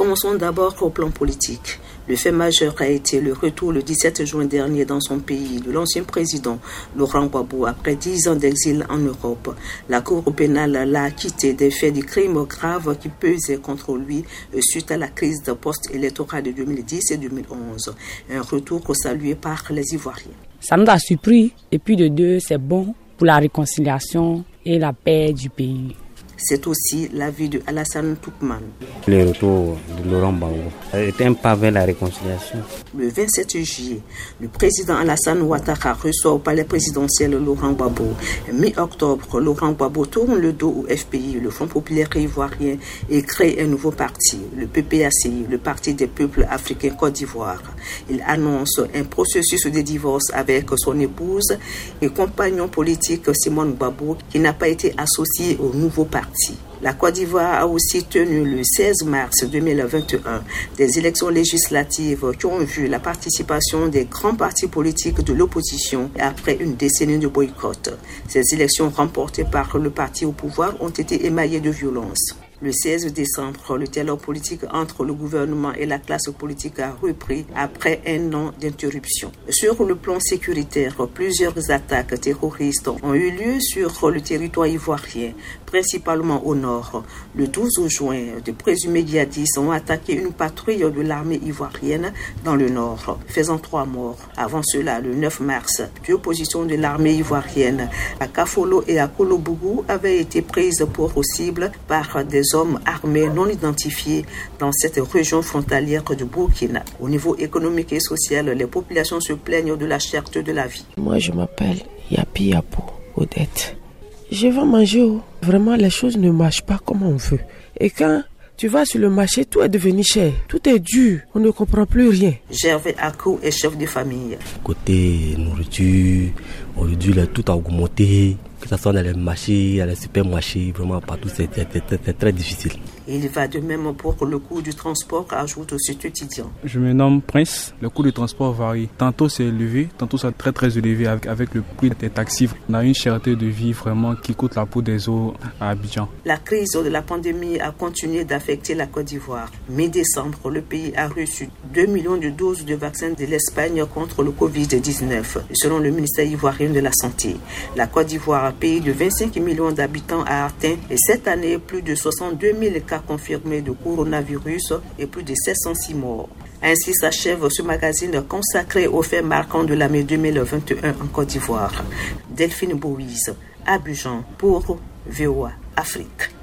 Commençons d'abord au plan politique. Le fait majeur a été le retour le 17 juin dernier dans son pays de l'ancien président Laurent Gbagbo après dix ans d'exil en Europe. La Cour pénale l'a acquitté des faits de crimes graves qui pesaient contre lui suite à la crise post-électorale de 2010 et 2011. Un retour salué par les Ivoiriens. Ça nous a surpris et puis de deux, c'est bon pour la réconciliation et la paix du pays. C'est aussi l'avis de Alassane Toukman. Le retour de Laurent Gbagbo était un pas vers la réconciliation. Le 27 juillet, le président Alassane Ouattara reçoit au palais présidentiel Laurent Gbagbo. Mi-octobre, Laurent Gbagbo tourne le dos au FPI, le Front populaire ivoirien, et crée un nouveau parti, le PPACI, le Parti des peuples africains Côte d'Ivoire. Il annonce un processus de divorce avec son épouse et compagnon politique Simone Gbagbo, qui n'a pas été associé au nouveau parti. La Côte d'Ivoire a aussi tenu le 16 mars 2021 des élections législatives qui ont vu la participation des grands partis politiques de l'opposition après une décennie de boycott. Ces élections remportées par le parti au pouvoir ont été émaillées de violence. Le 16 décembre, le dialogue politique entre le gouvernement et la classe politique a repris après un an d'interruption. Sur le plan sécuritaire, plusieurs attaques terroristes ont eu lieu sur le territoire ivoirien, principalement au nord. Le 12 juin, de présumés djihadistes ont attaqué une patrouille de l'armée ivoirienne dans le nord, faisant trois morts. Avant cela, le 9 mars, deux positions de l'armée ivoirienne à Kafolo et à Kolobougou avaient été prises pour cible par des hommes armés non identifiés dans cette région frontalière du Burkina. Au niveau économique et social, les populations se plaignent de la cherté de la vie. Moi, je m'appelle Yapi Yapo Odette. Je vais manger. Vraiment, les choses ne marchent pas comme on veut. Et quand tu vas sur le marché, tout est devenu cher. Tout est dur. On ne comprend plus rien. Gervais Akou est chef de famille. Côté nourriture, on dit tout a augmenté que ce soit dans les marchés, dans les supermarchés, vraiment partout, c'est très difficile. Il va de même pour le coût du transport, ajoute aussi étudiant. Je me nomme Prince. Le coût du transport varie. Tantôt c'est élevé, tantôt c'est très très élevé avec, avec le prix des taxis. On a une cherté de vie vraiment qui coûte la peau des os à Abidjan. La crise de la pandémie a continué d'affecter la Côte d'Ivoire. Mi-décembre, le pays a reçu 2 millions de doses de vaccins de l'Espagne contre le Covid-19, selon le ministère ivoirien de la Santé. La Côte d'Ivoire, pays de 25 millions d'habitants, a atteint cette année plus de 62 000 cas confirmés de coronavirus et plus de 706 morts. Ainsi s'achève ce magazine consacré aux faits marquants de l'année 2021 en Côte d'Ivoire. Delphine Bouise, Abidjan pour VOA Afrique.